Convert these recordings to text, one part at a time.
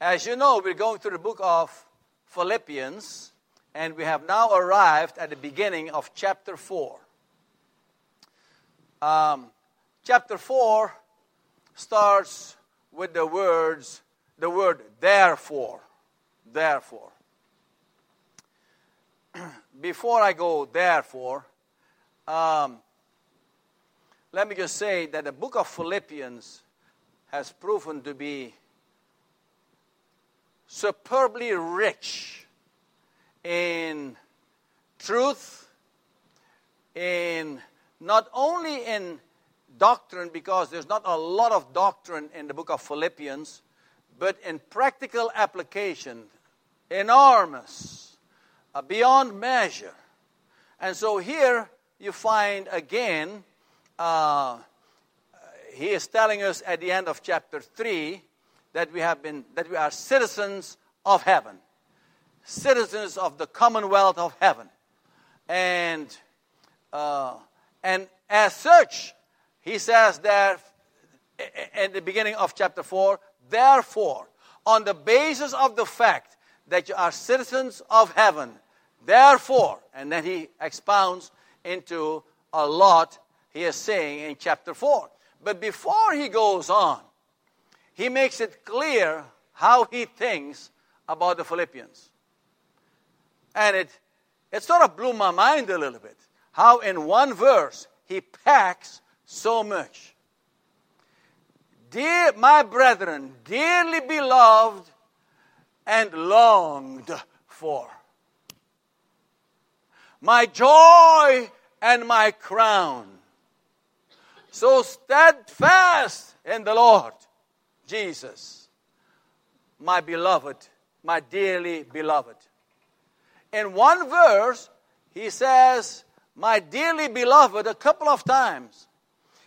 As you know, we're going through the book of Philippians, and we have now arrived at the beginning of chapter 4. Um, chapter 4 starts with the words, the word therefore. Therefore. Before I go, therefore, um, let me just say that the book of Philippians has proven to be superbly rich in truth, in not only in doctrine, because there's not a lot of doctrine in the book of Philippians, but in practical application, enormous, uh, beyond measure. And so here you find again, uh, he is telling us at the end of chapter 3 that we have been that we are citizens of heaven. Citizens of the commonwealth of heaven. And uh, and as such he says there at the beginning of chapter 4 therefore on the basis of the fact that you are citizens of heaven therefore and then he expounds into a lot he is saying in chapter 4 but before he goes on he makes it clear how he thinks about the Philippians. And it, it sort of blew my mind a little bit how, in one verse, he packs so much. Dear, my brethren, dearly beloved and longed for. My joy and my crown. So steadfast in the Lord Jesus, my beloved, my dearly beloved. In one verse, he says, my dearly beloved, a couple of times.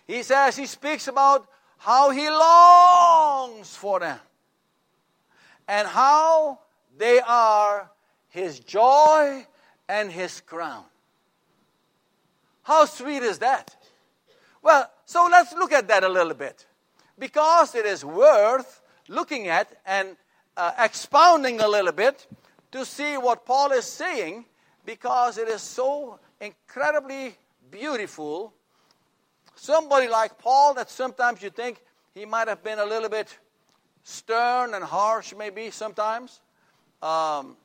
He says, he speaks about how he longs for them and how they are his joy and his crown. How sweet is that? Well, so let's look at that a little bit because it is worth looking at and uh, expounding a little bit to see what Paul is saying because it is so incredibly beautiful. Somebody like Paul, that sometimes you think he might have been a little bit stern and harsh, maybe sometimes. Um,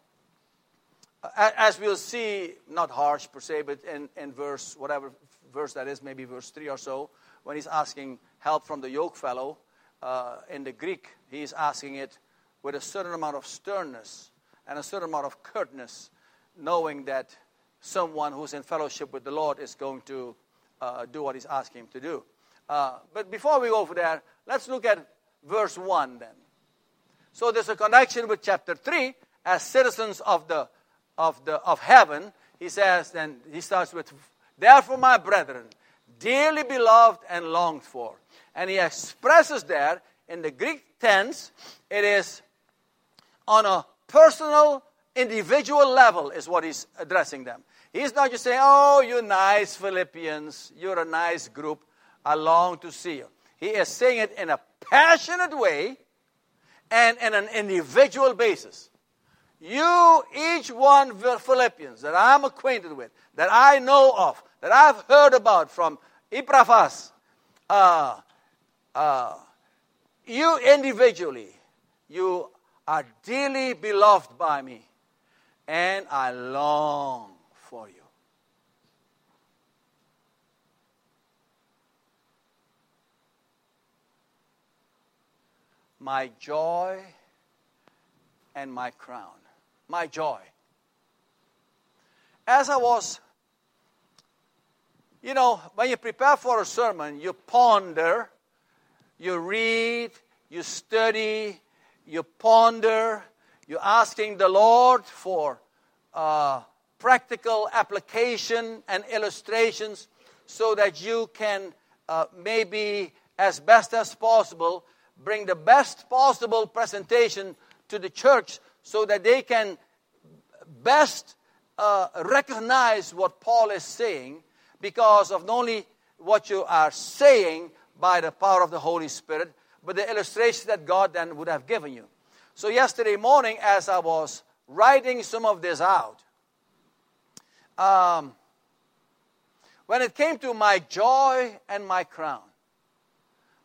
as we'll see, not harsh per se, but in, in verse, whatever verse that is, maybe verse 3 or so, when he's asking help from the yoke fellow, uh, in the Greek, he's asking it with a certain amount of sternness and a certain amount of curtness, knowing that someone who's in fellowship with the Lord is going to uh, do what he's asking him to do. Uh, but before we go over there, let's look at verse 1 then. So there's a connection with chapter 3 as citizens of the of the of heaven. He says, then he starts with, Therefore, my brethren, dearly beloved and longed for. And he expresses there in the Greek tense, it is on a personal, individual level, is what he's addressing them. He's not just saying, Oh, you nice Philippians, you're a nice group, I long to see you. He is saying it in a passionate way and in an individual basis. You, each one Philippians that I'm acquainted with, that I know of, that I've heard about from Epaphras, uh, uh, you individually, you are dearly beloved by me, and I long for you. My joy and my crown. My joy. As I was you know, when you prepare for a sermon, you ponder, you read, you study, you ponder, you're asking the Lord for uh, practical application and illustrations so that you can uh, maybe, as best as possible, bring the best possible presentation to the church so that they can best uh, recognize what Paul is saying because of not only what you are saying by the power of the Holy Spirit, but the illustration that God then would have given you. So, yesterday morning, as I was writing some of this out, um, when it came to my joy and my crown,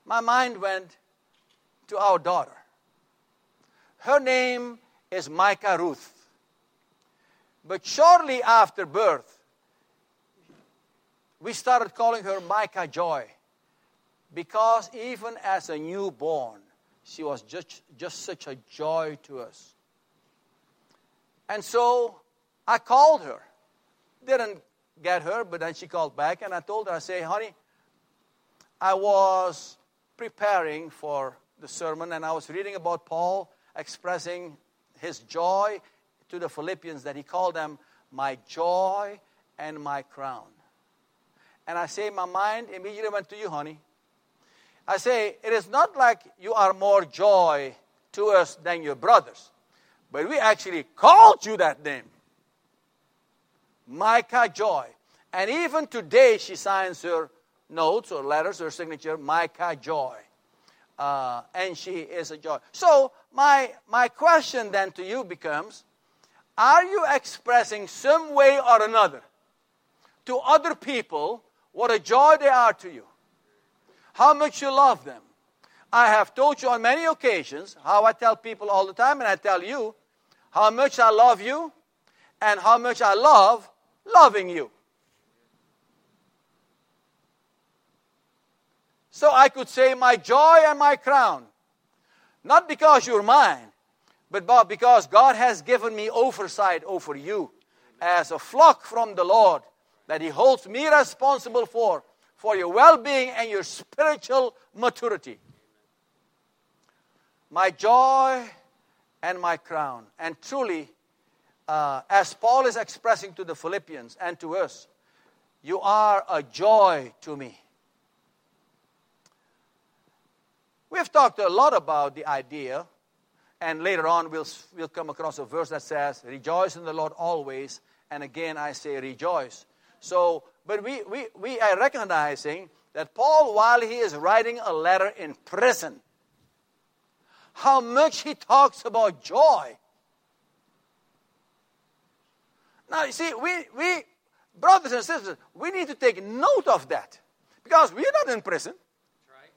my mind went to our daughter. Her name is Micah Ruth. But shortly after birth, we started calling her Micah Joy because even as a newborn, she was just, just such a joy to us. And so I called her. Didn't get her, but then she called back and I told her, I say, honey, I was preparing for the sermon and I was reading about Paul expressing his joy to the Philippians that he called them my joy and my crown. And I say, my mind immediately went to you, honey. I say, it is not like you are more joy to us than your brothers, but we actually called you that name. Micah Joy. And even today, she signs her notes or letters, her signature, Micah Joy. Uh, and she is a joy. So, my, my question then to you becomes Are you expressing some way or another to other people what a joy they are to you? How much you love them? I have told you on many occasions how I tell people all the time, and I tell you how much I love you and how much I love loving you. So I could say, My joy and my crown. Not because you're mine, but because God has given me oversight over you as a flock from the Lord that He holds me responsible for, for your well being and your spiritual maturity. My joy and my crown. And truly, uh, as Paul is expressing to the Philippians and to us, you are a joy to me. We've talked a lot about the idea, and later on we'll, we'll come across a verse that says, Rejoice in the Lord always, and again I say rejoice. So, but we, we, we are recognizing that Paul, while he is writing a letter in prison, how much he talks about joy now, you see, we, we, brothers and sisters, we need to take note of that because we're not in prison. Right.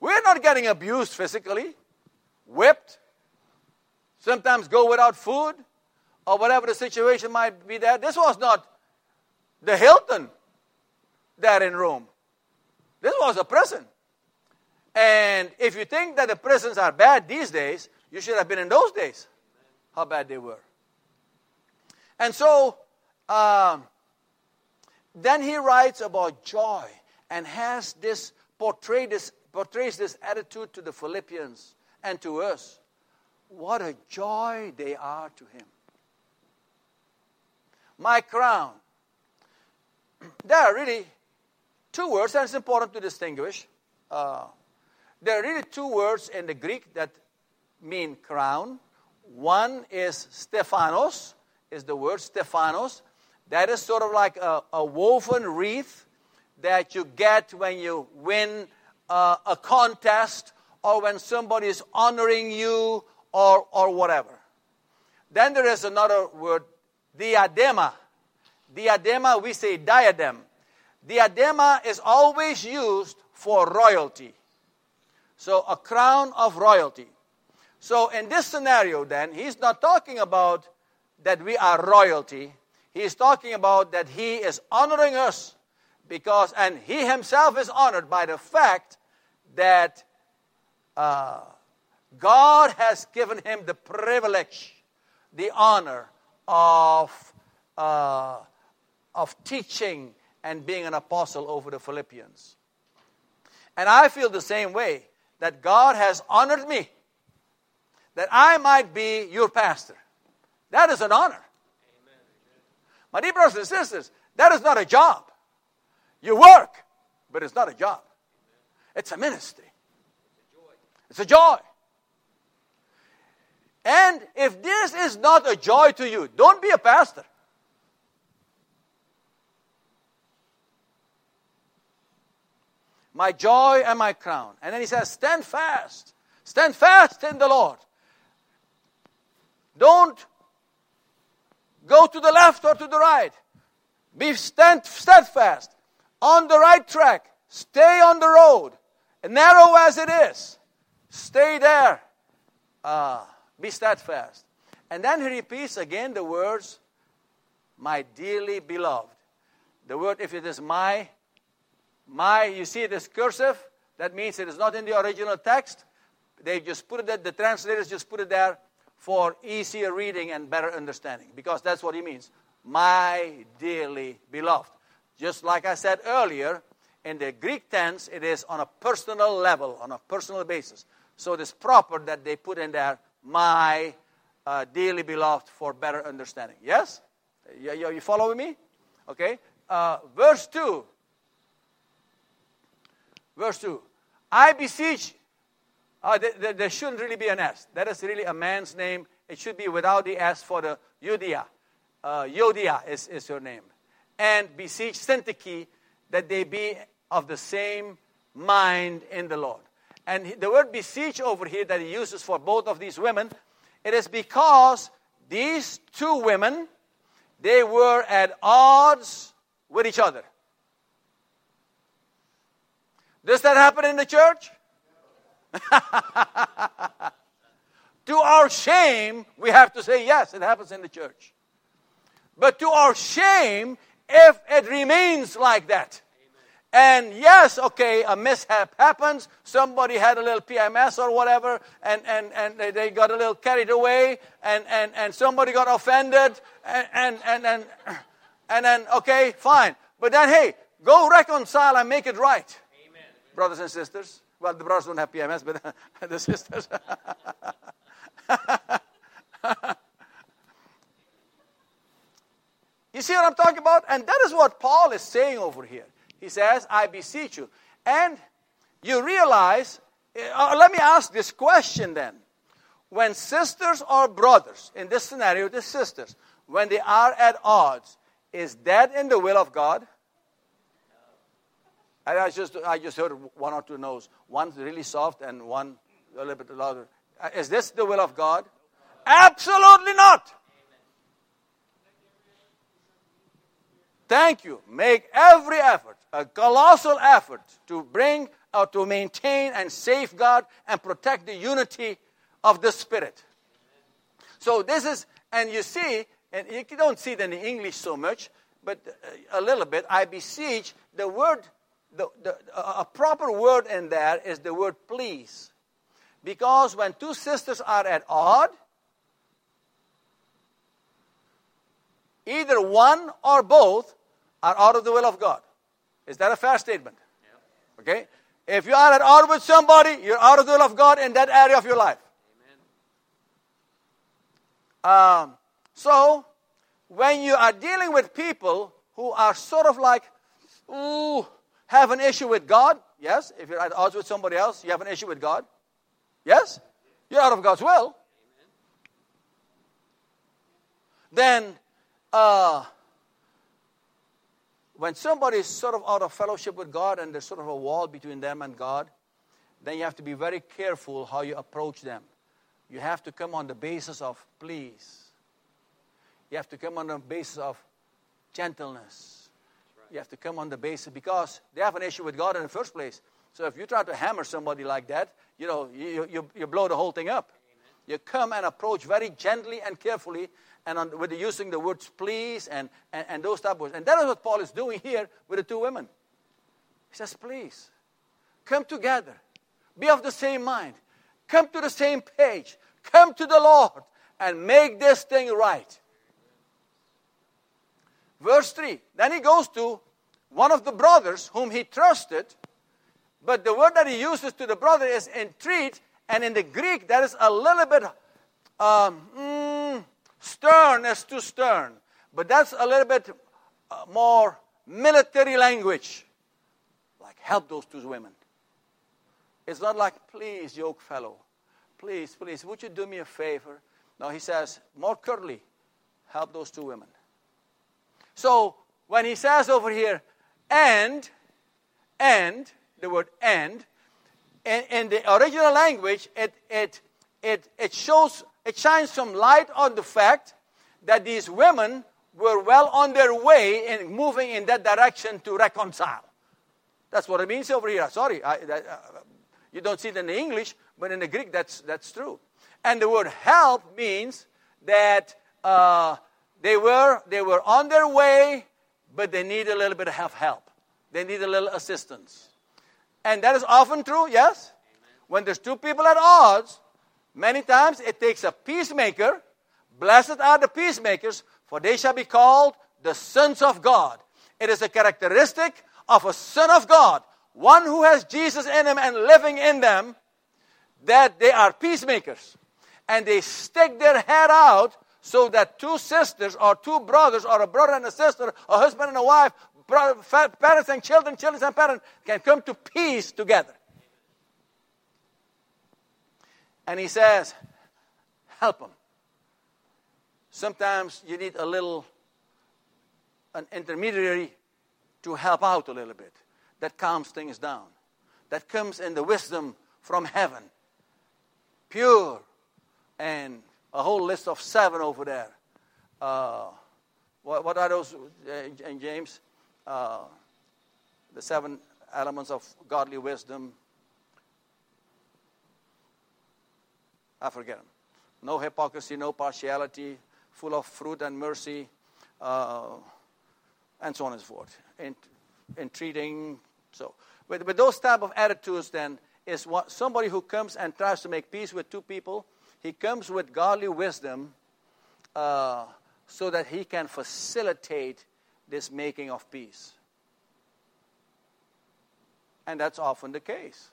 We're not getting abused physically, whipped, sometimes go without food, or whatever the situation might be there. This was not the Hilton there in Rome. This was a prison. And if you think that the prisons are bad these days, you should have been in those days. How bad they were. And so, um, then he writes about joy and has this portray this portrays this attitude to the Philippians and to us. What a joy they are to him. My crown. There are really two words, and it's important to distinguish. Uh, there are really two words in the Greek that mean crown. One is Stephanos, is the word Stephanos. That is sort of like a, a woven wreath that you get when you win uh, a contest or when somebody is honoring you or, or whatever. Then there is another word, diadema. Diadema, we say diadem. Diadema is always used for royalty. So a crown of royalty. So in this scenario, then, he's not talking about that we are royalty. He is talking about that he is honoring us because, and he himself is honored by the fact that uh, God has given him the privilege, the honor of, uh, of teaching and being an apostle over the Philippians. And I feel the same way that God has honored me that I might be your pastor. That is an honor. Amen. My dear brothers and sisters, that is not a job. You work, but it's not a job. It's a ministry. It's a joy. And if this is not a joy to you, don't be a pastor. My joy and my crown. And then he says, Stand fast. Stand fast in the Lord. Don't go to the left or to the right. Be stand, steadfast on the right track. Stay on the road, narrow as it is. Stay there. Uh, be steadfast. And then he repeats again the words, my dearly beloved. The word, if it is my, my, you see it is cursive, that means it is not in the original text. They just put it there, the translators just put it there for easier reading and better understanding, because that's what he means. My dearly beloved. Just like I said earlier, in the Greek tense, it is on a personal level, on a personal basis. So it is proper that they put in there, my uh, dearly beloved, for better understanding. Yes? You, you, you follow me? Okay. Uh, verse 2. Verse 2. I beseech. Uh, there, there, there shouldn't really be an S. That is really a man's name. It should be without the S for the Euodia. Uh, Euodia is, is her name. And beseech Syntyche that they be of the same mind in the Lord. And the word beseech over here that he uses for both of these women, it is because these two women, they were at odds with each other. Does that happen in the church? to our shame, we have to say yes, it happens in the church. But to our shame, if it remains like that. And yes, okay, a mishap happens. Somebody had a little PMS or whatever, and, and, and they got a little carried away, and, and, and somebody got offended, and, and, and, and, and then, okay, fine. But then, hey, go reconcile and make it right brothers and sisters. Well, the brothers don't have PMS, but the sisters. you see what I'm talking about? And that is what Paul is saying over here. He says, I beseech you. And you realize, uh, let me ask this question then. When sisters or brothers, in this scenario, the sisters, when they are at odds, is that in the will of God? I just, I just heard one or two no's. One's really soft and one a little bit louder. Uh, is this the will of God? Absolutely not. Thank you. Make every effort, a colossal effort, to bring or to maintain and safeguard and protect the unity of the Spirit. So this is, and you see, and you don't see it in the English so much, but uh, a little bit. I beseech the word the, the, a proper word in there is the word please. Because when two sisters are at odd, either one or both are out of the will of God. Is that a fair statement? Yeah. Okay? If you are at odd with somebody, you're out of the will of God in that area of your life. Um, so, when you are dealing with people who are sort of like, ooh, have an issue with God? Yes. If you're at odds with somebody else, you have an issue with God? Yes. You're out of God's will. Then, uh, when somebody is sort of out of fellowship with God and there's sort of a wall between them and God, then you have to be very careful how you approach them. You have to come on the basis of please. You have to come on the basis of gentleness you have to come on the basis because they have an issue with God in the first place. So if you try to hammer somebody like that, you know, you, you, you blow the whole thing up. Amen. You come and approach very gently and carefully, and on, with using the words please and, and, and those type of words. And that is what Paul is doing here with the two women. He says, please, come together. Be of the same mind. Come to the same page. Come to the Lord and make this thing right. Verse 3. Then he goes to one of the brothers whom he trusted, but the word that he uses to the brother is entreat, and in the Greek that is a little bit um, mm, stern as too stern, but that's a little bit uh, more military language. Like, help those two women. It's not like, please, yoke fellow, please, please, would you do me a favor? No, he says, more curtly, help those two women. So when he says over here, and, and, the word and, in, in the original language, it, it, it, it shows, it shines some light on the fact that these women were well on their way in moving in that direction to reconcile. That's what it means over here. Sorry, I, uh, you don't see it in the English, but in the Greek, that's, that's true. And the word help means that uh, they, were, they were on their way, but they need a little bit of help. They need a little assistance. And that is often true, yes? When there's two people at odds, many times it takes a peacemaker. Blessed are the peacemakers, for they shall be called the sons of God. It is a characteristic of a son of God, one who has Jesus in him and living in them, that they are peacemakers. And they stick their head out so that two sisters or two brothers or a brother and a sister, a husband and a wife, parents and children, children and parents can come to peace together. And he says, help them. Sometimes you need a little, an intermediary to help out a little bit. That calms things down. That comes in the wisdom from heaven. Pure. And a whole list of seven over there. Uh, what, what, are those, uh, James? Uh, the seven elements of godly wisdom. I forget them. No hypocrisy, no partiality, full of fruit and mercy, uh, and so on and so forth. In, entreating, so. With, with those type of attitudes, then, is what somebody who comes and tries to make peace with two people, he comes with godly wisdom uh, so that he can facilitate this making of peace. And that's often the case.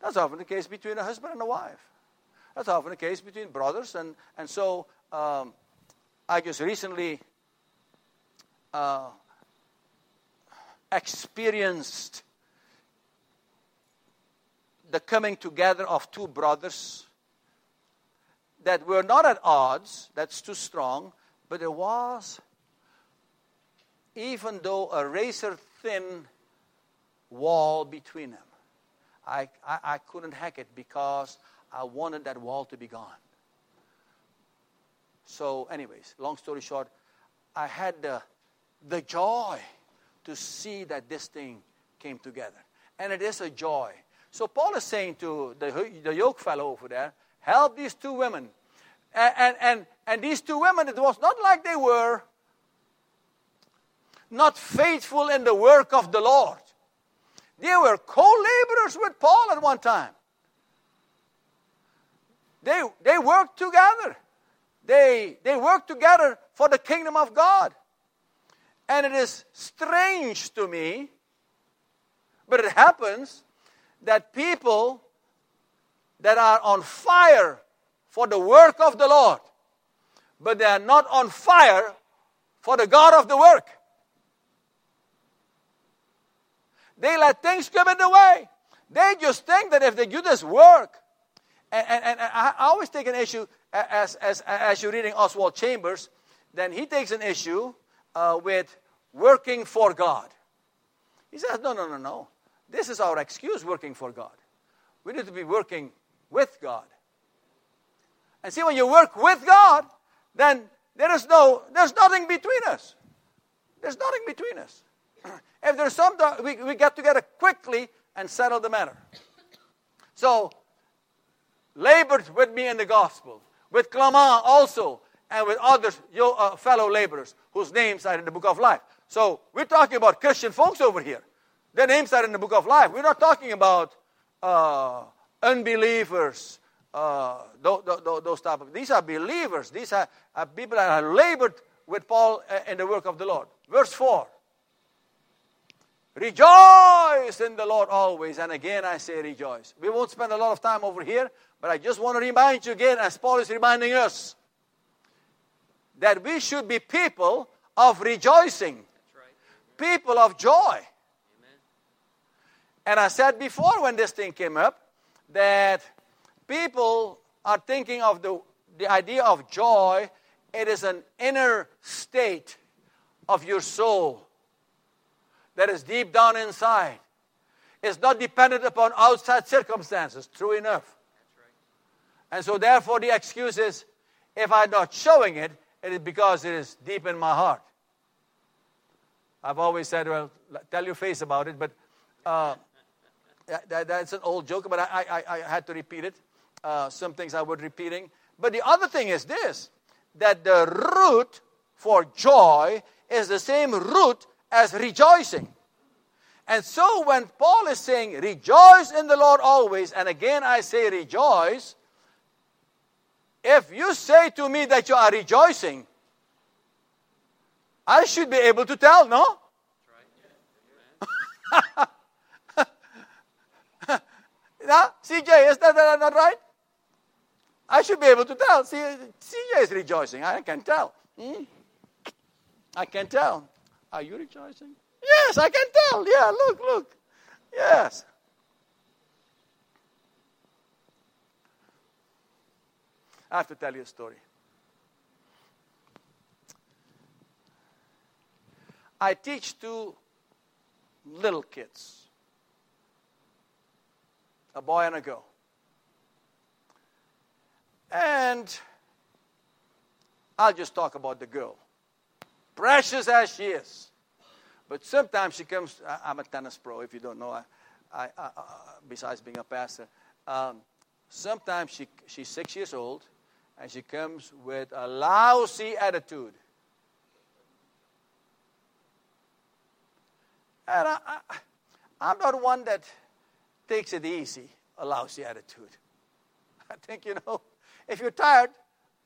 That's often the case between a husband and a wife. That's often the case between brothers. And, and so um, I just recently uh, experienced the coming together of two brothers that were not at odds, that's too strong, but there was, even though a razor thin wall between them. I, I, I couldn't hack it because I wanted that wall to be gone. So, anyways, long story short, I had the, the joy to see that this thing came together. And it is a joy. So, Paul is saying to the, the yoke fellow over there, help these two women. And, and, and, and these two women, it was not like they were not faithful in the work of the Lord. They were co laborers with Paul at one time. They, they worked together. They, they worked together for the kingdom of God. And it is strange to me, but it happens that people that are on fire for the work of the Lord, but they are not on fire for the God of the work. They let things come in the way. They just think that if they do this work, and, and, and I always take an issue as, as, as you're reading Oswald Chambers, then he takes an issue uh, with working for God. He says, no, no, no, no. This is our excuse, working for God. We need to be working with God. And see, when you work with God, then there is no, there's nothing between us. There's nothing between us. If there's some, we, we get together quickly and settle the matter. So, labored with me in the gospel, with Clement also, and with other uh, fellow laborers whose names are in the book of life. So, we're talking about Christian folks over here. Their names are in the book of life. We're not talking about uh, unbelievers, uh, those, those, type of. These are believers. These are, are people that have labored with Paul uh, in the work of the Lord. Verse 4. Rejoice in the Lord always. And again, I say rejoice. We won't spend a lot of time over here, but I just want to remind you again, as Paul is reminding us, that we should be people of rejoicing, right. people of joy. Amen. And I said before when this thing came up that people are thinking of the, the idea of joy, it is an inner state of your soul that is deep down inside. It's not dependent upon outside circumstances, true enough. And so, therefore, the excuse is if I'm not showing it, it is because it is deep in my heart. I've always said, well, tell your face about it, but uh, that, that's an old joke, but I, I, I had to repeat it. Uh, some things I was repeating. But the other thing is this that the root for joy is the same root as rejoicing. And so when Paul is saying, rejoice in the Lord always, and again I say rejoice, if you say to me that you are rejoicing, I should be able to tell, no? Now, CJ, is that not right? I should be able to tell. CJ is rejoicing. I can tell. Hmm? I can tell. Are you rejoicing? Yes, I can tell. Yeah, look, look. Yes. I have to tell you a story. I teach two little kids, a boy and a girl. And I'll just talk about the girl. Precious as she is. But sometimes she comes, I'm a tennis pro, if you don't know, I, I, I uh, besides being a pastor. Um, sometimes she, she's six years old and she comes with a lousy attitude. And I, I, I'm not one that takes it easy, a lousy attitude. I think, you know, if you're tired,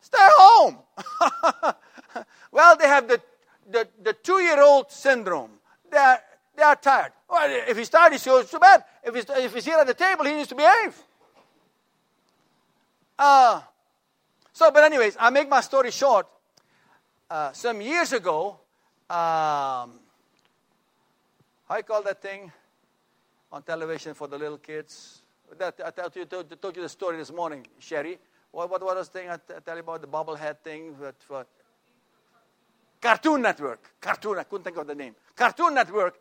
stay home. well, they have the, the, the two year old syndrome. They are, they are tired. Well, if he's tired, he's so bad. If he's, if he's here at the table, he needs to behave. Uh, so, but anyways, I make my story short. Uh, some years ago, um, how you call that thing on television for the little kids? That I told you, you the story this morning, Sherry. What, what was the thing I, t- I tell you about the bobblehead thing? What, what? Cartoon Network. Cartoon, I couldn't think of the name. Cartoon Network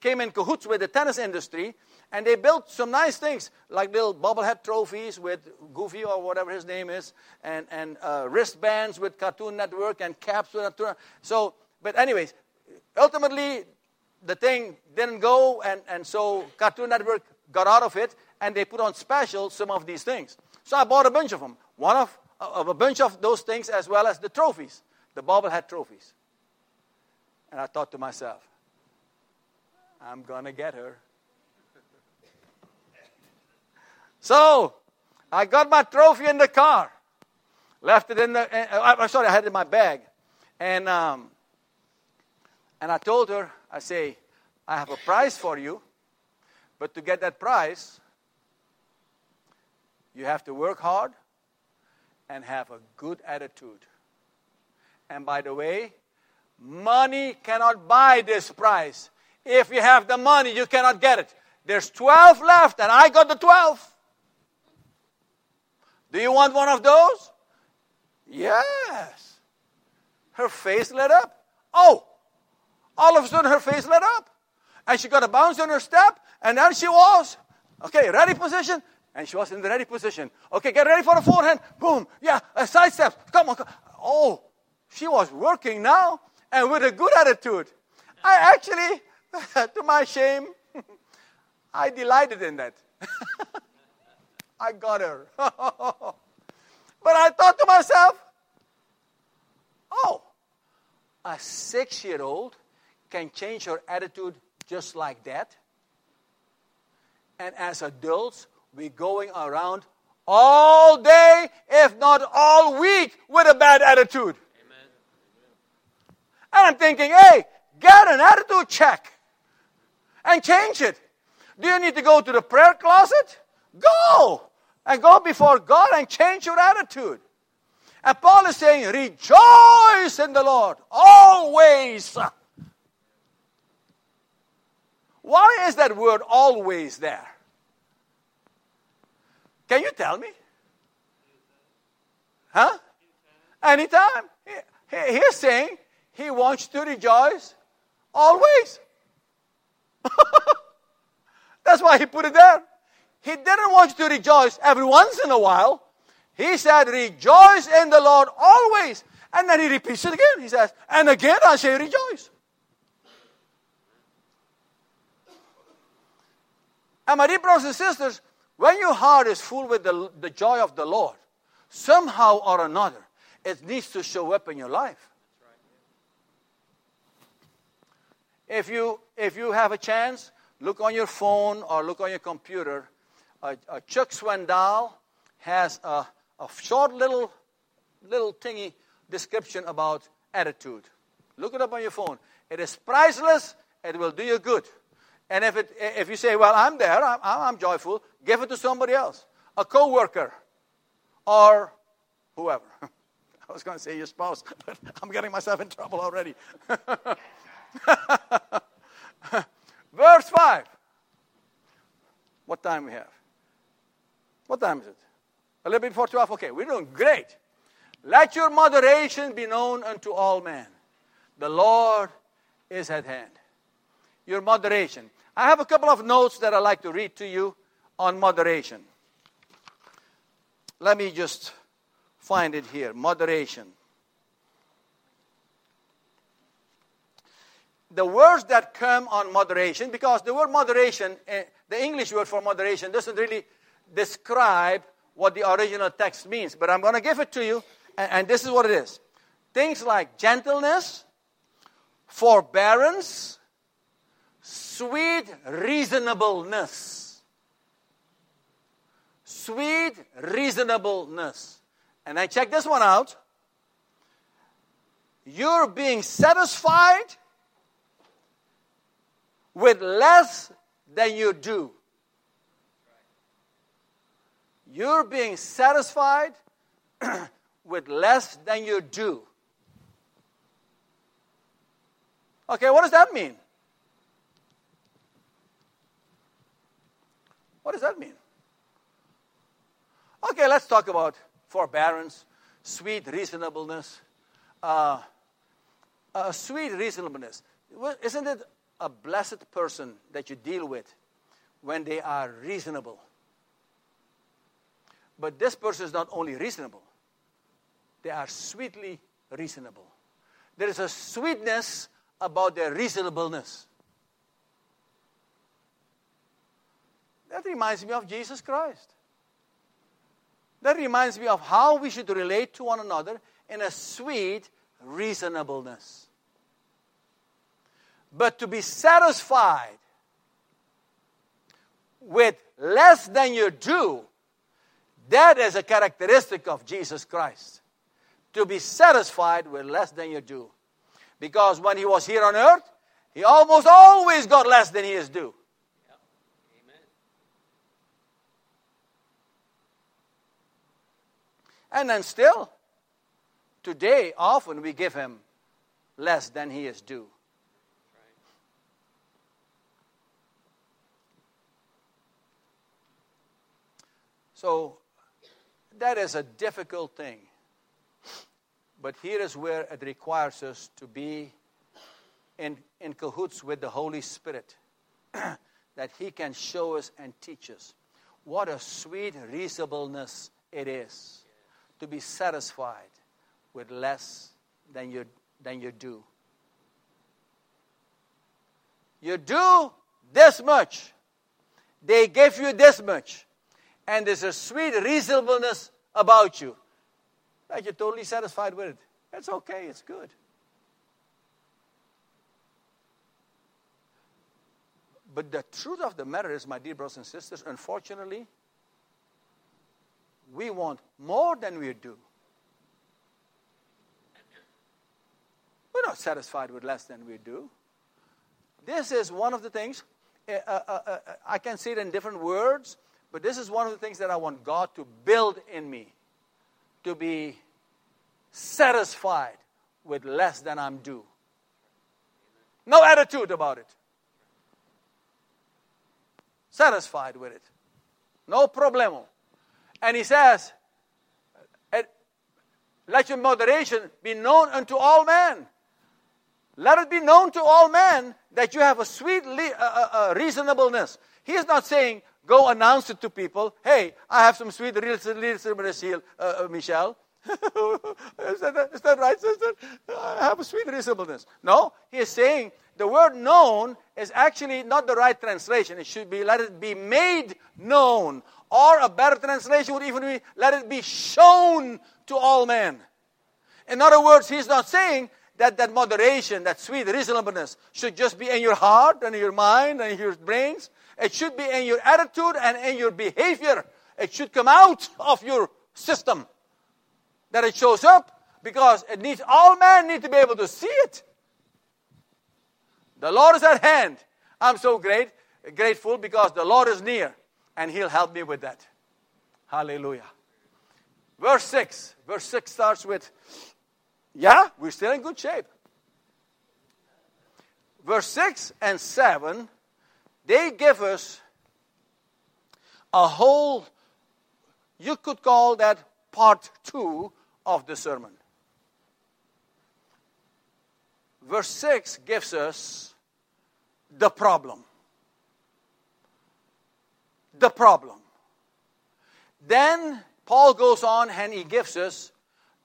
came in cahoots with the tennis industry and they built some nice things like little bobblehead trophies with Goofy or whatever his name is, and, and uh, wristbands with Cartoon Network and caps with Cartoon. So, but anyways, ultimately the thing didn't go, and, and so Cartoon Network got out of it, and they put on special some of these things. So I bought a bunch of them, one of, of a bunch of those things as well as the trophies, the bobblehead trophies. And I thought to myself, I'm going to get her. So I got my trophy in the car, left it in the. Uh, I'm sorry, I had it in my bag, and um, and I told her, I say, I have a prize for you, but to get that prize, you have to work hard and have a good attitude. And by the way, money cannot buy this prize. If you have the money, you cannot get it. There's 12 left, and I got the 12. Do you want one of those? Yes. Her face lit up. Oh, all of a sudden her face lit up. And she got a bounce on her step, and then she was. Okay, ready position. And she was in the ready position. Okay, get ready for the forehand. Boom. Yeah, a side step. Come on. Oh, she was working now and with a good attitude. I actually, to my shame, I delighted in that. I got her. but I thought to myself, oh, a six year old can change your attitude just like that. And as adults, we're going around all day, if not all week, with a bad attitude. Amen. And I'm thinking, hey, get an attitude check and change it. Do you need to go to the prayer closet? Go and go before God and change your attitude. And Paul is saying, rejoice in the Lord always. Why is that word always there? Can you tell me? Huh? Anytime. He, he's saying he wants to rejoice always. That's why he put it there. He didn't want you to rejoice every once in a while. He said, Rejoice in the Lord always. And then he repeats it again. He says, And again I say, Rejoice. And my dear brothers and sisters, when your heart is full with the, the joy of the Lord, somehow or another, it needs to show up in your life. If you, if you have a chance, look on your phone or look on your computer. Uh, uh, Chuck Swindoll has a, a short little, little thingy description about attitude. Look it up on your phone. It is priceless. It will do you good. And if, it, if you say, well, I'm there, I'm, I'm joyful, give it to somebody else, a coworker, or whoever. I was going to say your spouse, but I'm getting myself in trouble already. Verse 5. What time we have? What time is it? A little bit before 12? Okay, we're doing great. Let your moderation be known unto all men. The Lord is at hand. Your moderation. I have a couple of notes that I'd like to read to you on moderation. Let me just find it here moderation. The words that come on moderation, because the word moderation, eh, the English word for moderation, doesn't really describe what the original text means, but I'm going to give it to you, and, and this is what it is things like gentleness, forbearance, sweet reasonableness. Sweet reasonableness. And I check this one out. You're being satisfied with less than you do. You're being satisfied with less than you do. Okay, what does that mean? What does that mean? Okay, let's talk about forbearance, sweet reasonableness. Uh, uh, sweet reasonableness. Isn't it a blessed person that you deal with when they are reasonable? But this person is not only reasonable, they are sweetly reasonable. There is a sweetness about their reasonableness. That reminds me of Jesus Christ. That reminds me of how we should relate to one another in a sweet reasonableness. But to be satisfied with less than you do, that is a characteristic of Jesus Christ. To be satisfied with less than you do. Because when he was here on earth, he almost always got less than he is due. And then still, today, often we give him less than he is due. So that is a difficult thing. But here is where it requires us to be in, in cahoots with the Holy Spirit, that He can show us and teach us. What a sweet reasonableness it is to be satisfied with less than you, than you do. You do this much, they give you this much, and there's a sweet reasonableness about you that you're totally satisfied with it. It's okay, it's good. But the truth of the matter is, my dear brothers and sisters, unfortunately, we want more than we do. We're not satisfied with less than we do. This is one of the things, uh, uh, uh, I can say it in different words, but this is one of the things that I want God to build in me to be satisfied with less than I'm due. No attitude about it. Satisfied with it. No problemo. And he says, Let your moderation be known unto all men. Let it be known to all men that you have a sweet uh, uh, uh, reasonableness. He is not saying go announce it to people. Hey, I have some sweet reasonableness here, uh, uh, Michelle. is, that, is that right, sister? I have a sweet reasonableness. No, he is saying the word known is actually not the right translation. It should be let it be made known. Or a better translation would even be let it be shown to all men. In other words, he's not saying that that moderation, that sweet reasonableness should just be in your heart and in your mind and in your brains. It should be in your attitude and in your behavior. It should come out of your system. That it shows up because it needs all men need to be able to see it. The Lord is at hand. I'm so great, grateful because the Lord is near and He'll help me with that. Hallelujah. Verse 6. Verse 6 starts with, yeah, we're still in good shape. Verse 6 and 7, they give us a whole, you could call that part 2 of the sermon. Verse 6 gives us the problem. The problem. Then Paul goes on and he gives us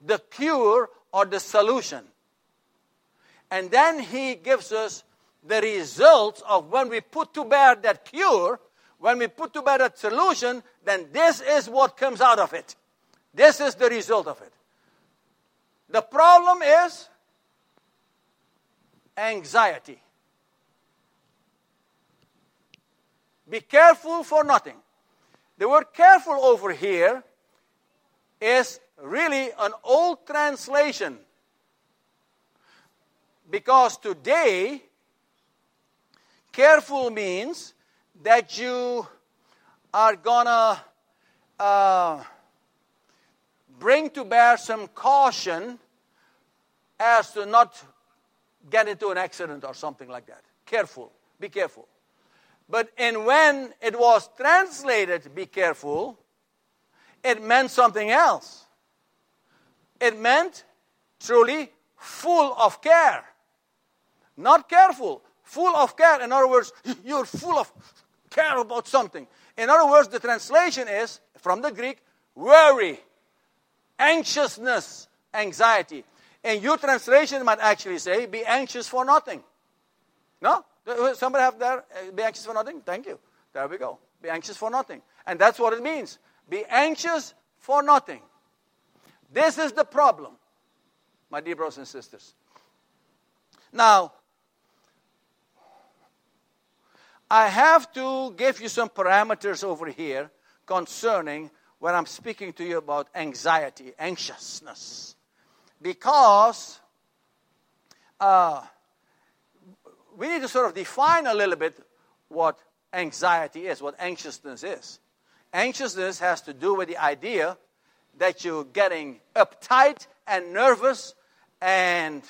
the cure or the solution. And then he gives us the results of when we put to bear that cure, when we put to bear that solution, then this is what comes out of it. This is the result of it. The problem is anxiety. Be careful for nothing. The word careful over here is really an old translation. Because today, careful means that you are gonna uh, bring to bear some caution as to not get into an accident or something like that. Careful. Be careful. But in when it was translated, be careful, it meant something else. It meant truly full of care. Not careful, full of care. In other words, you're full of care about something. In other words, the translation is from the Greek worry, anxiousness, anxiety. And your translation might actually say, be anxious for nothing. No? Somebody have there? Uh, be anxious for nothing? Thank you. There we go. Be anxious for nothing. And that's what it means. Be anxious for nothing. This is the problem, my dear brothers and sisters. Now, I have to give you some parameters over here concerning when I'm speaking to you about anxiety, anxiousness. Because uh, we need to sort of define a little bit what anxiety is, what anxiousness is. Anxiousness has to do with the idea that you're getting uptight and nervous and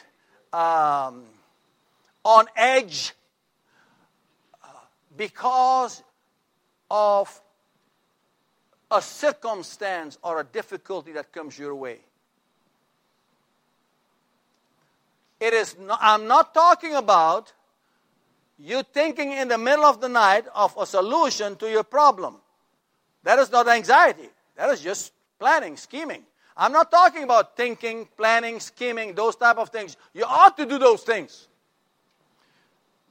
um, on edge uh, because of a circumstance or a difficulty that comes your way. It is not, I'm not talking about you thinking in the middle of the night of a solution to your problem. That is not anxiety. That is just planning, scheming. I'm not talking about thinking, planning, scheming, those type of things. You ought to do those things.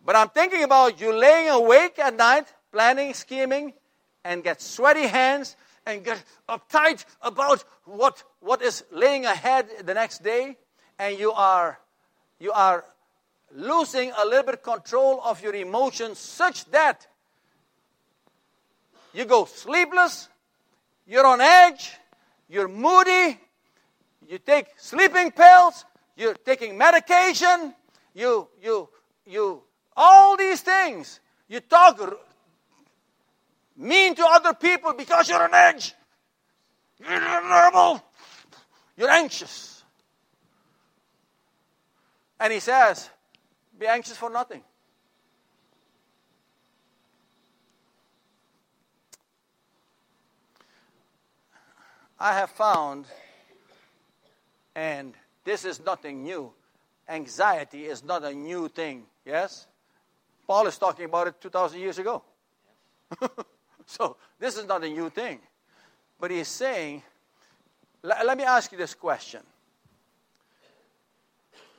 But I'm thinking about you laying awake at night, planning, scheming, and get sweaty hands and get uptight about what, what is laying ahead the next day, and you are you are losing a little bit control of your emotions such that you go sleepless, you're on edge, you're moody, you take sleeping pills, you're taking medication, you, you, you, all these things. You talk mean to other people because you're on edge. You're normal. You're anxious. And he says, be anxious for nothing. I have found, and this is nothing new, anxiety is not a new thing, yes? Paul is talking about it 2,000 years ago. So this is not a new thing. But he's saying, let, let me ask you this question.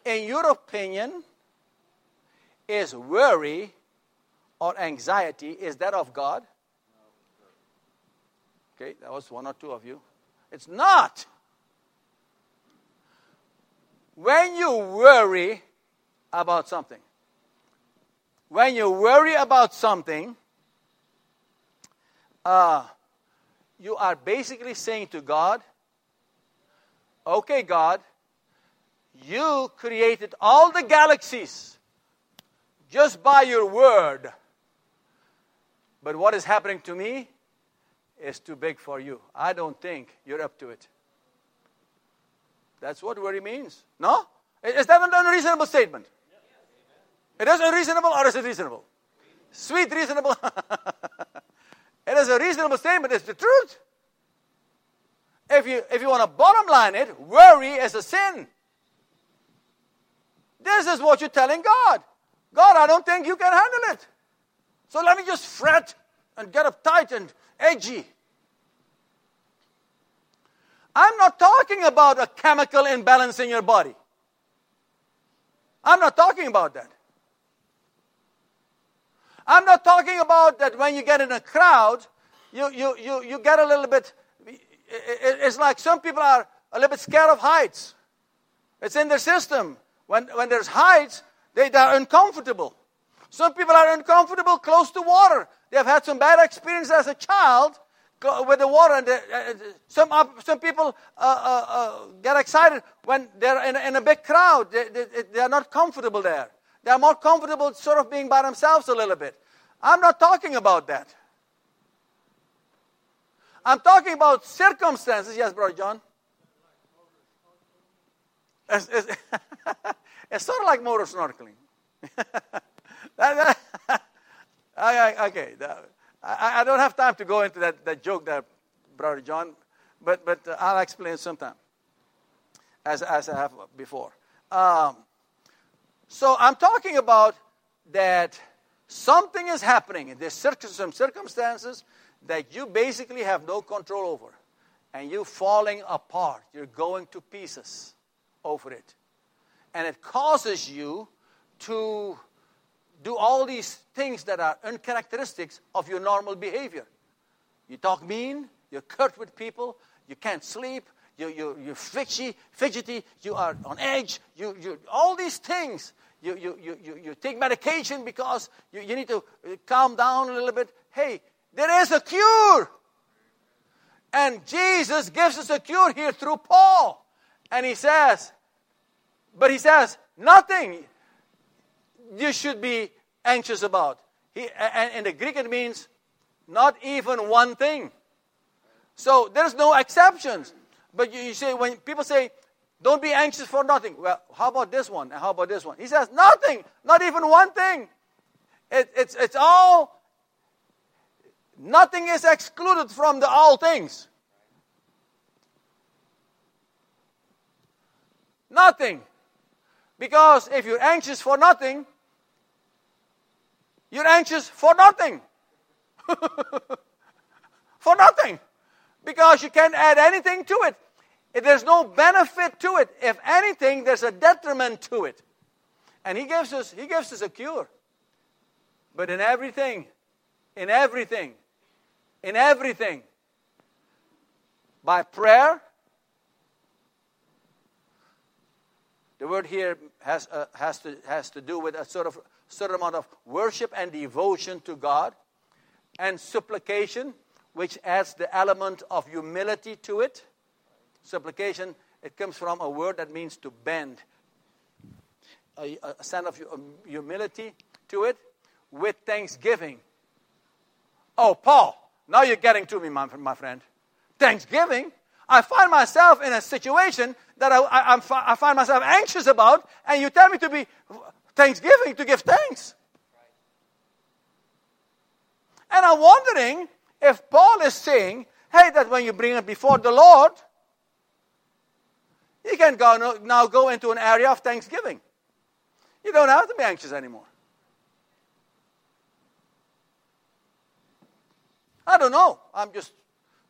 In your opinion, is worry or anxiety, is that of God? Okay, that was one or two of you. It's not. When you worry about something, when you worry about something, uh, you are basically saying to God, okay, God, you created all the galaxies just by your word. But what is happening to me is too big for you. I don't think you're up to it. That's what worry means. No? Is that an unreasonable statement? It is unreasonable or is it reasonable? Sweet, reasonable. it is a reasonable statement. It's the truth. If you, if you want to bottom line it, worry is a sin. This is what you're telling God. God, I don't think you can handle it. So let me just fret and get uptight and edgy. I'm not talking about a chemical imbalance in your body. I'm not talking about that. I'm not talking about that when you get in a crowd, you, you, you, you get a little bit, it's like some people are a little bit scared of heights. It's in their system. When, when there's heights, they, they're uncomfortable. Some people are uncomfortable close to water. They have had some bad experience as a child with the water. And uh, some, some people uh, uh, uh, get excited when they're in, in a big crowd. They, they, they are not comfortable there. They are more comfortable sort of being by themselves a little bit. I'm not talking about that. I'm talking about circumstances. Yes, Brother John? It's, sort of like motor snorkeling. that, that, okay. I, I, don't have time to go into that, that joke there, Brother John, but, but uh, I'll explain sometime, as, as I have before. Um, so I'm talking about that something is happening. There's some circumstances that you basically have no control over, and you're falling apart. You're going to pieces over it. And it causes you to do all these things that are uncharacteristics of your normal behavior. You talk mean, you're curt with people, you can't sleep, you, you, you're fidgety, fidgety, you are on edge, you, you, all these things. You, you, you, you, you take medication because you, you need to uh, calm down a little bit. Hey, there is a cure. And Jesus gives us a cure here through Paul. And he says, but he says, nothing you should be anxious about. He, and in the Greek, it means not even one thing. So there's no exceptions. But you, you say, when people say, don't be anxious for nothing. Well, how about this one? And how about this one? He says, nothing, not even one thing. It, it's, it's all, nothing is excluded from the all things. Nothing. Because if you're anxious for nothing, you're anxious for nothing. for nothing. Because you can't add anything to it. If there's no benefit to it. If anything, there's a detriment to it. And he gives us he gives us a cure. But in everything, in everything, in everything, by prayer, the word here has, uh, has, to, has to do with a sort of certain amount of worship and devotion to God, and supplication, which adds the element of humility to it. Supplication, it comes from a word that means to bend, a, a sense of humility to it, with thanksgiving. Oh, Paul, now you're getting to me, my, my friend. Thanksgiving? I find myself in a situation that I, I, I, find myself anxious about, and you tell me to be thanksgiving, to give thanks. And I'm wondering if Paul is saying, hey, that when you bring it before the Lord, you can go, now go into an area of thanksgiving. You don't have to be anxious anymore. I don't know. I'm just,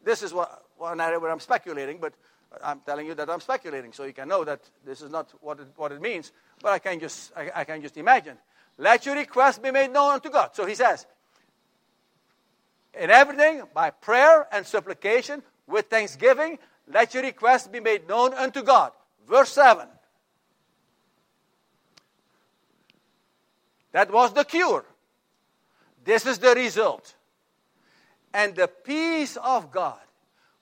this is what, one area where I'm speculating, but I'm telling you that I'm speculating, so you can know that this is not what it, what it means. But I can just, I, I can just imagine. Let your request be made known unto God. So he says, in everything, by prayer and supplication, with thanksgiving, let your request be made known unto God. Verse 7. That was the cure. This is the result. And the peace of God,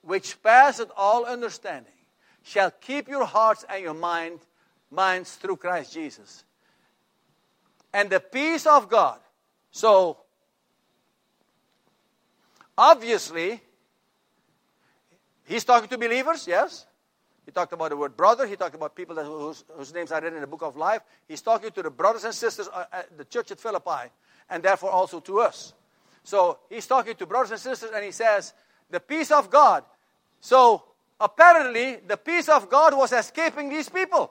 which passeth all understanding, shall keep your hearts and your mind, minds through Christ Jesus. And the peace of God. So, obviously, he's talking to believers, yes. He talked about the word brother. He talked about people that, whose, whose, names are written in the book of life. He's talking to the brothers and sisters uh, at the church at Philippi, and therefore also to us. So he's talking to brothers and sisters, and he says, The peace of God. So apparently, the peace of God was escaping these people.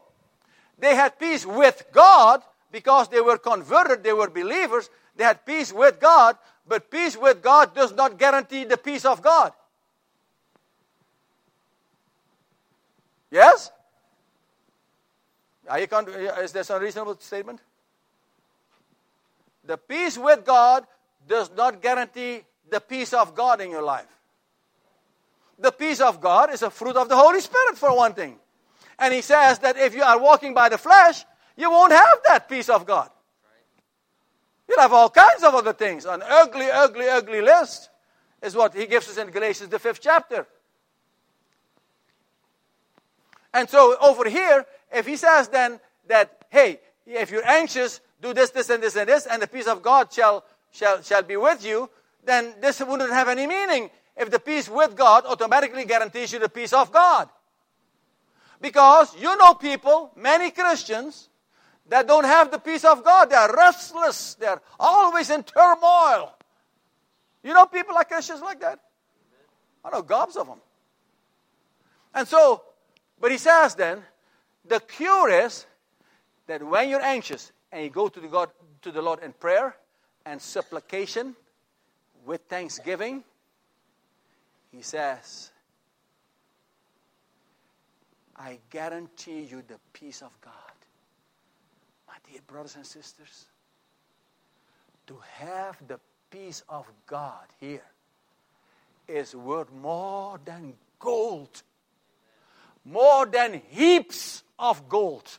They had peace with God because they were converted, they were believers. They had peace with God, but peace with God does not guarantee the peace of God. Yes? Are you con- is this a reasonable statement? The peace with God does not guarantee the peace of God in your life. The peace of God is a fruit of the Holy Spirit, for one thing. And he says that if you are walking by the flesh, you won't have that peace of God. You'll have all kinds of other things. An ugly, ugly, ugly list is what he gives us in Galatians, the fifth chapter. And so over here, if he says then that, hey, if you're anxious, do this, this, and this, and this, and the peace of God shall, shall, shall be with you, then this wouldn't have any meaning if the peace with God automatically guarantees you the peace of God. Because you know people, many Christians, that don't have the peace of God. They are restless. They're always in turmoil. You know people like Christians like that? I know gobs of them. And so but he says then, the cure is that when you're anxious and you go to the, God, to the Lord in prayer and supplication with thanksgiving, he says, I guarantee you the peace of God. My dear brothers and sisters, to have the peace of God here is worth more than gold more than heaps of gold.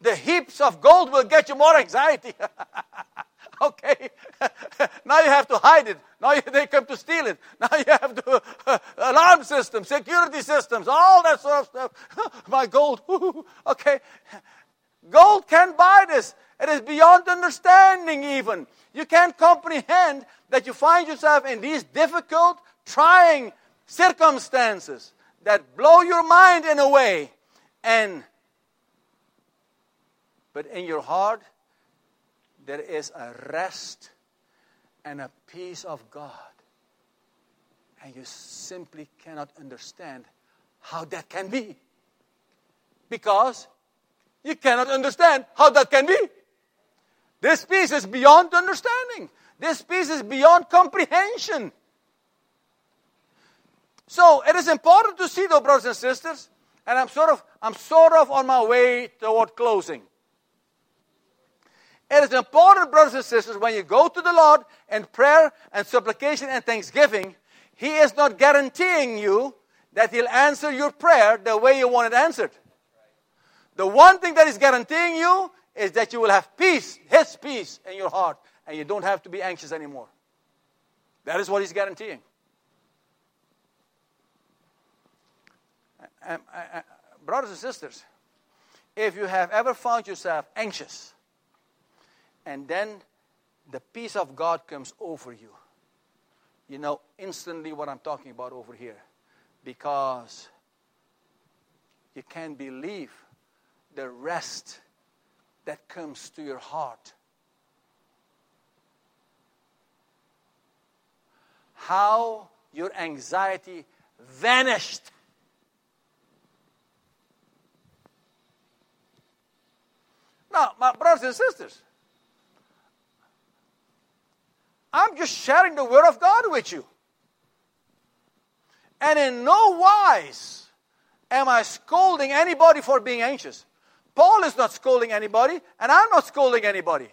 The heaps of gold will get you more anxiety. okay. now you have to hide it. Now you, they come to steal it. Now you have to uh, alarm systems, security systems, all that sort of stuff. My gold. okay. Gold can't buy this. It is beyond understanding, even. You can't comprehend that you find yourself in these difficult, trying circumstances that blow your mind in a way and but in your heart there is a rest and a peace of God. And you simply cannot understand how that can be. Because you cannot understand how that can be. This peace is beyond understanding. This peace is beyond comprehension. So it is important to see, though, brothers and sisters, and I'm sort of, I'm sort of on my way toward closing. It is important, brothers and sisters, when you go to the Lord in prayer and supplication and thanksgiving, He is not guaranteeing you that He'll answer your prayer the way you want it answered. The one thing that is guaranteeing you is that you will have peace, His peace in your heart, and you don't have to be anxious anymore. That is what He's guaranteeing. brothers and sisters, if you have ever found yourself anxious and then the peace of God comes over you, you know instantly what I'm talking about over here because you can't believe the rest that comes to your heart. How your anxiety vanished Now, my brothers and sisters, I'm just sharing the Word of God with you. And in no wise am I scolding anybody for being anxious. Paul is not scolding anybody, and I'm not scolding anybody.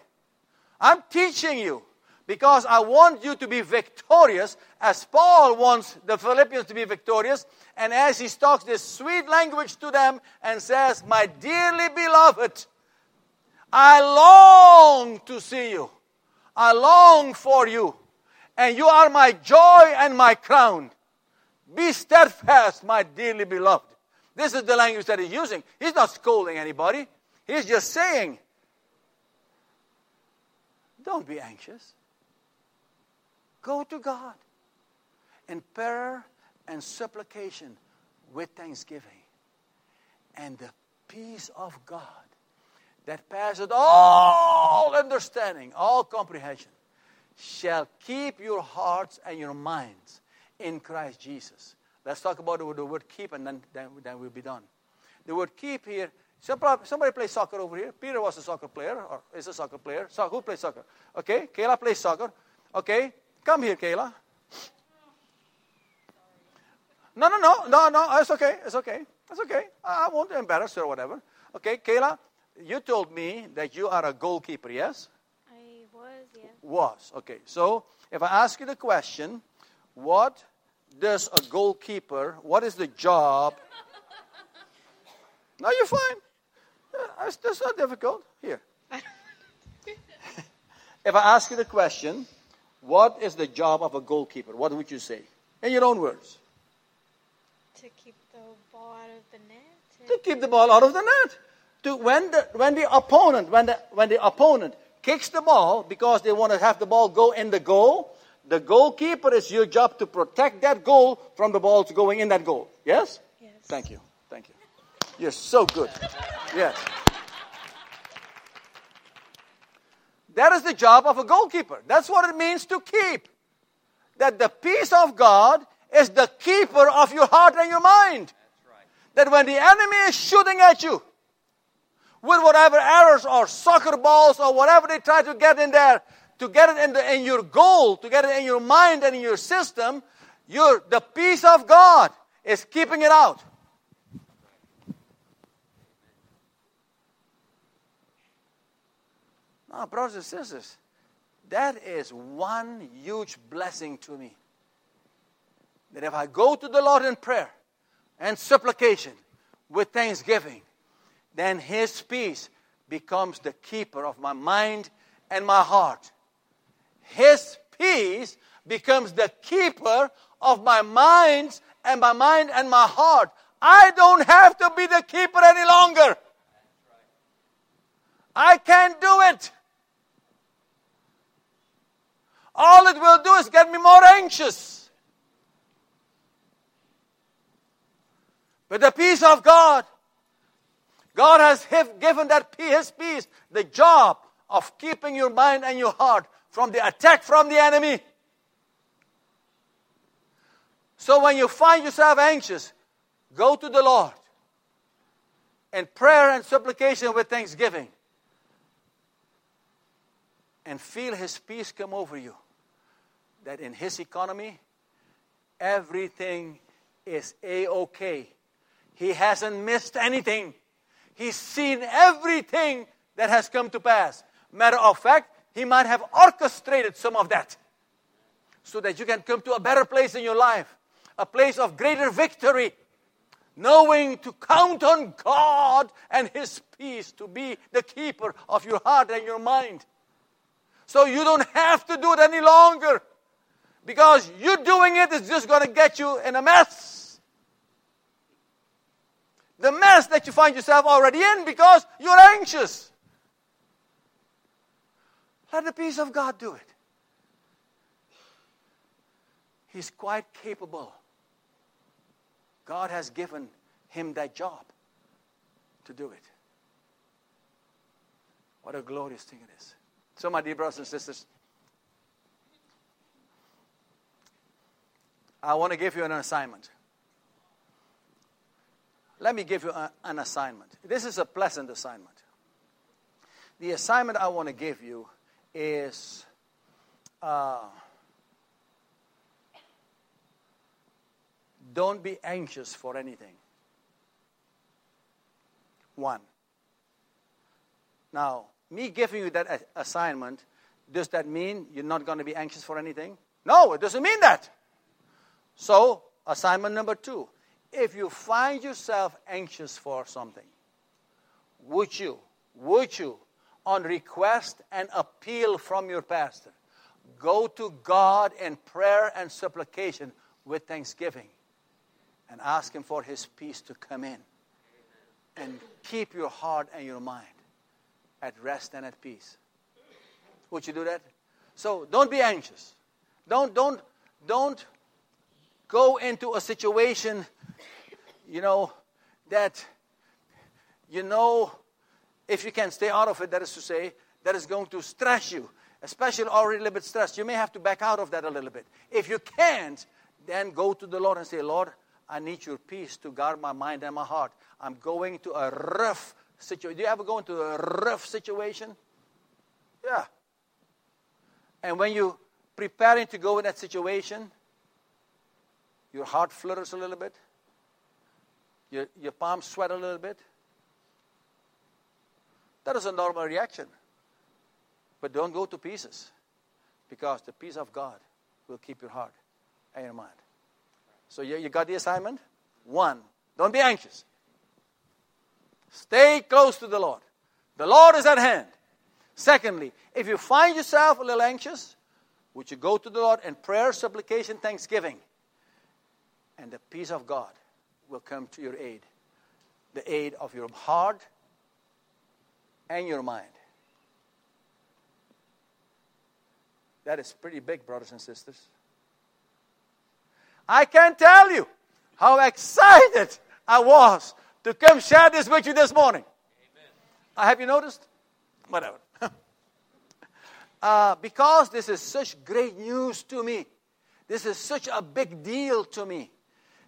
I'm teaching you because I want you to be victorious as Paul wants the Philippians to be victorious. And as he talks this sweet language to them and says, My dearly beloved, I long to see you. I long for you. And you are my joy and my crown. Be steadfast, my dearly beloved. This is the language that he's using. He's not scolding anybody. He's just saying, don't be anxious. Go to God in prayer and supplication with thanksgiving. And the peace of God that passeth all understanding, all comprehension, shall keep your hearts and your minds in Christ Jesus. Let's talk about the word keep and then, then, then we'll be done. The word keep here, somebody plays soccer over here. Peter was a soccer player, or is a soccer player. So, who plays soccer? Okay, Kayla plays soccer. Okay, come here, Kayla. No, no, no, no, no, it's okay, it's okay, it's okay. I won't embarrass her or whatever. Okay, Kayla, you told me that you are a goalkeeper, yes? I was, yeah. Was, okay. So, if I ask you the question, what does a goalkeeper, what is the job? no, you're fine. Uh, that's, that's not difficult. Here. if I ask you the question, what is the job of a goalkeeper? What would you say? In your own words. To keep the ball out of the net. To keep the ball out of the net. To when the when the opponent when the when the opponent kicks the ball because they want to have the ball go in the goal, the goalkeeper is your job to protect that goal from the balls going in that goal. Yes? Yes. Thank you. Thank you. You're so good. Yes. That is the job of a goalkeeper. That's what it means to keep. That the peace of God is the keeper of your heart and your mind. Right. That when the enemy is shooting at you with whatever arrows or soccer balls or whatever they try to get in there, to get it in, the, in your goal, to get it in your mind and in your system, your, the peace of God is keeping it out. Now, brothers and sisters, that is one huge blessing to me. That if I go to the Lord in prayer and supplication with thanksgiving, then His peace becomes the keeper of my mind and my heart. His peace becomes the keeper of my mind and my mind and my heart. I don't have to be the keeper any longer. I can't do it. All it will do is get me more anxious. But the peace of God, God has given that His peace the job of keeping your mind and your heart from the attack from the enemy. So when you find yourself anxious, go to the Lord in prayer and supplication with thanksgiving and feel His peace come over you that in his economy, everything is a okay. He hasn't missed anything. He's seen everything that has come to pass. Matter of fact, he might have orchestrated some of that so that you can come to a better place in your life, a place of greater victory, knowing to count on God and His peace to be the keeper of your heart and your mind. So you don't have to do it any longer. Because you doing it is just going to get you in a mess. The mess that you find yourself already in because you're anxious. Let the peace of God do it. He's quite capable. God has given him that job to do it. What a glorious thing it is. So, my dear brothers and sisters, I want to give you an assignment. Let me give you a, an assignment. This is a pleasant assignment. The assignment I want to give you is uh, Don't be anxious for anything. One. Now, me giving you that assignment, does that mean you're not going to be anxious for anything? No, it doesn't mean that. So, assignment number two if you find yourself anxious for something, would you, would you, on request and appeal from your pastor, go to God in prayer and supplication with thanksgiving and ask Him for His peace to come in and keep your heart and your mind at rest and at peace? Would you do that? So don't be anxious. Don't, don't, don't go into a situation you know, that, you know, if you can stay out of it, that is to say, that is going to stress you, especially already a little bit stressed. You may have to back out of that a little bit. If you can't, then go to the Lord and say, Lord, I need your peace to guard my mind and my heart. I'm going to a rough situation. Do you ever go into a rough situation? Yeah. And when you're preparing to go in that situation, your heart flutters a little bit. Your, your palms sweat a little bit. That is a normal reaction. But don't go to pieces because the peace of God will keep your heart and your mind. So you, you got the assignment? One, don't be anxious. Stay close to the Lord. The Lord is at hand. Secondly, if you find yourself a little anxious, would you go to the Lord in prayer, supplication, thanksgiving? And the peace of God will come to your aid the aid of your heart and your mind. That is pretty big, brothers and sisters. I can't tell you how excited I was to come share this with you this morning. Uh, have you noticed? Whatever. uh, because this is such great news to me, this is such a big deal to me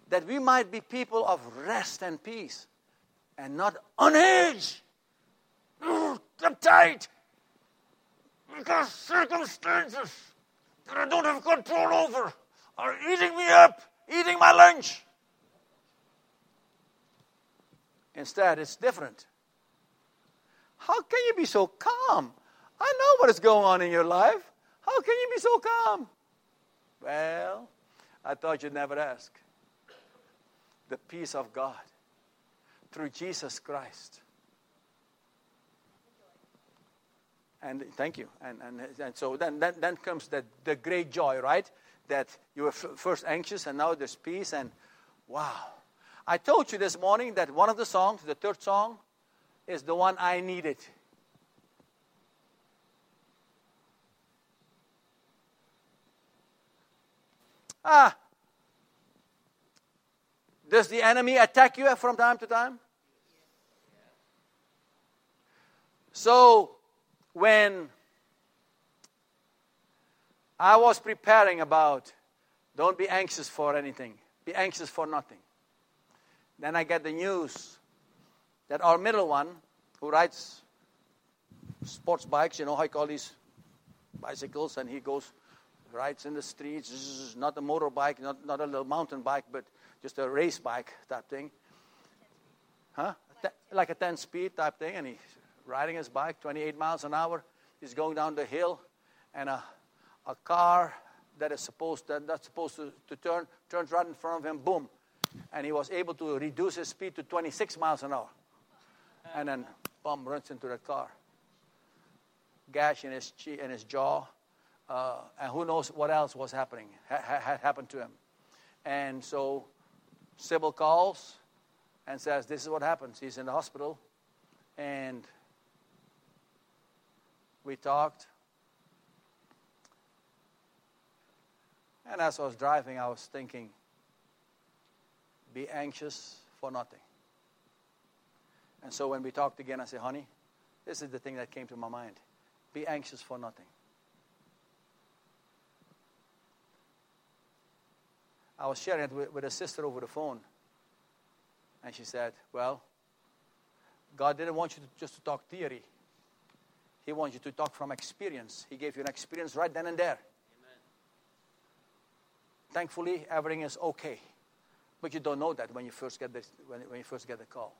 that we might be people of rest and peace and not on edge, uptight, because circumstances that I don't have control over are eating me up, eating my lunch. Instead, it's different. How can you be so calm? I know what is going on in your life. How can you be so calm? Well, I thought you'd never ask the peace of God through Jesus Christ. And thank you. And, and, and so then, then, then comes the, the great joy, right? That you were f- first anxious and now there's peace. And wow. I told you this morning that one of the songs, the third song, is the one I needed. Ah, does the enemy attack you from time to time? So, when I was preparing about don't be anxious for anything, be anxious for nothing, then I get the news that our middle one, who rides sports bikes, you know I call these bicycles, and he goes, rides in the streets, not a motorbike, not, not a little mountain bike, but just a race bike type thing. Huh? Like a 10 speed type thing. And he's riding his bike 28 miles an hour. He's going down the hill. And a, a car that is supposed that, that's supposed to, to turn turns right in front of him. Boom. And he was able to reduce his speed to 26 miles an hour. And then, boom, runs into the car. Gash in his, in his jaw. Uh, and who knows what else was happening, had ha- happened to him. And so Sybil calls and says, This is what happens. He's in the hospital. And we talked. And as I was driving, I was thinking, Be anxious for nothing. And so when we talked again, I said, Honey, this is the thing that came to my mind. Be anxious for nothing. I was sharing it with, with a sister over the phone. And she said, Well, God didn't want you to just to talk theory. He wants you to talk from experience. He gave you an experience right then and there. Amen. Thankfully, everything is okay. But you don't know that when you first get the, when, when you first get the call.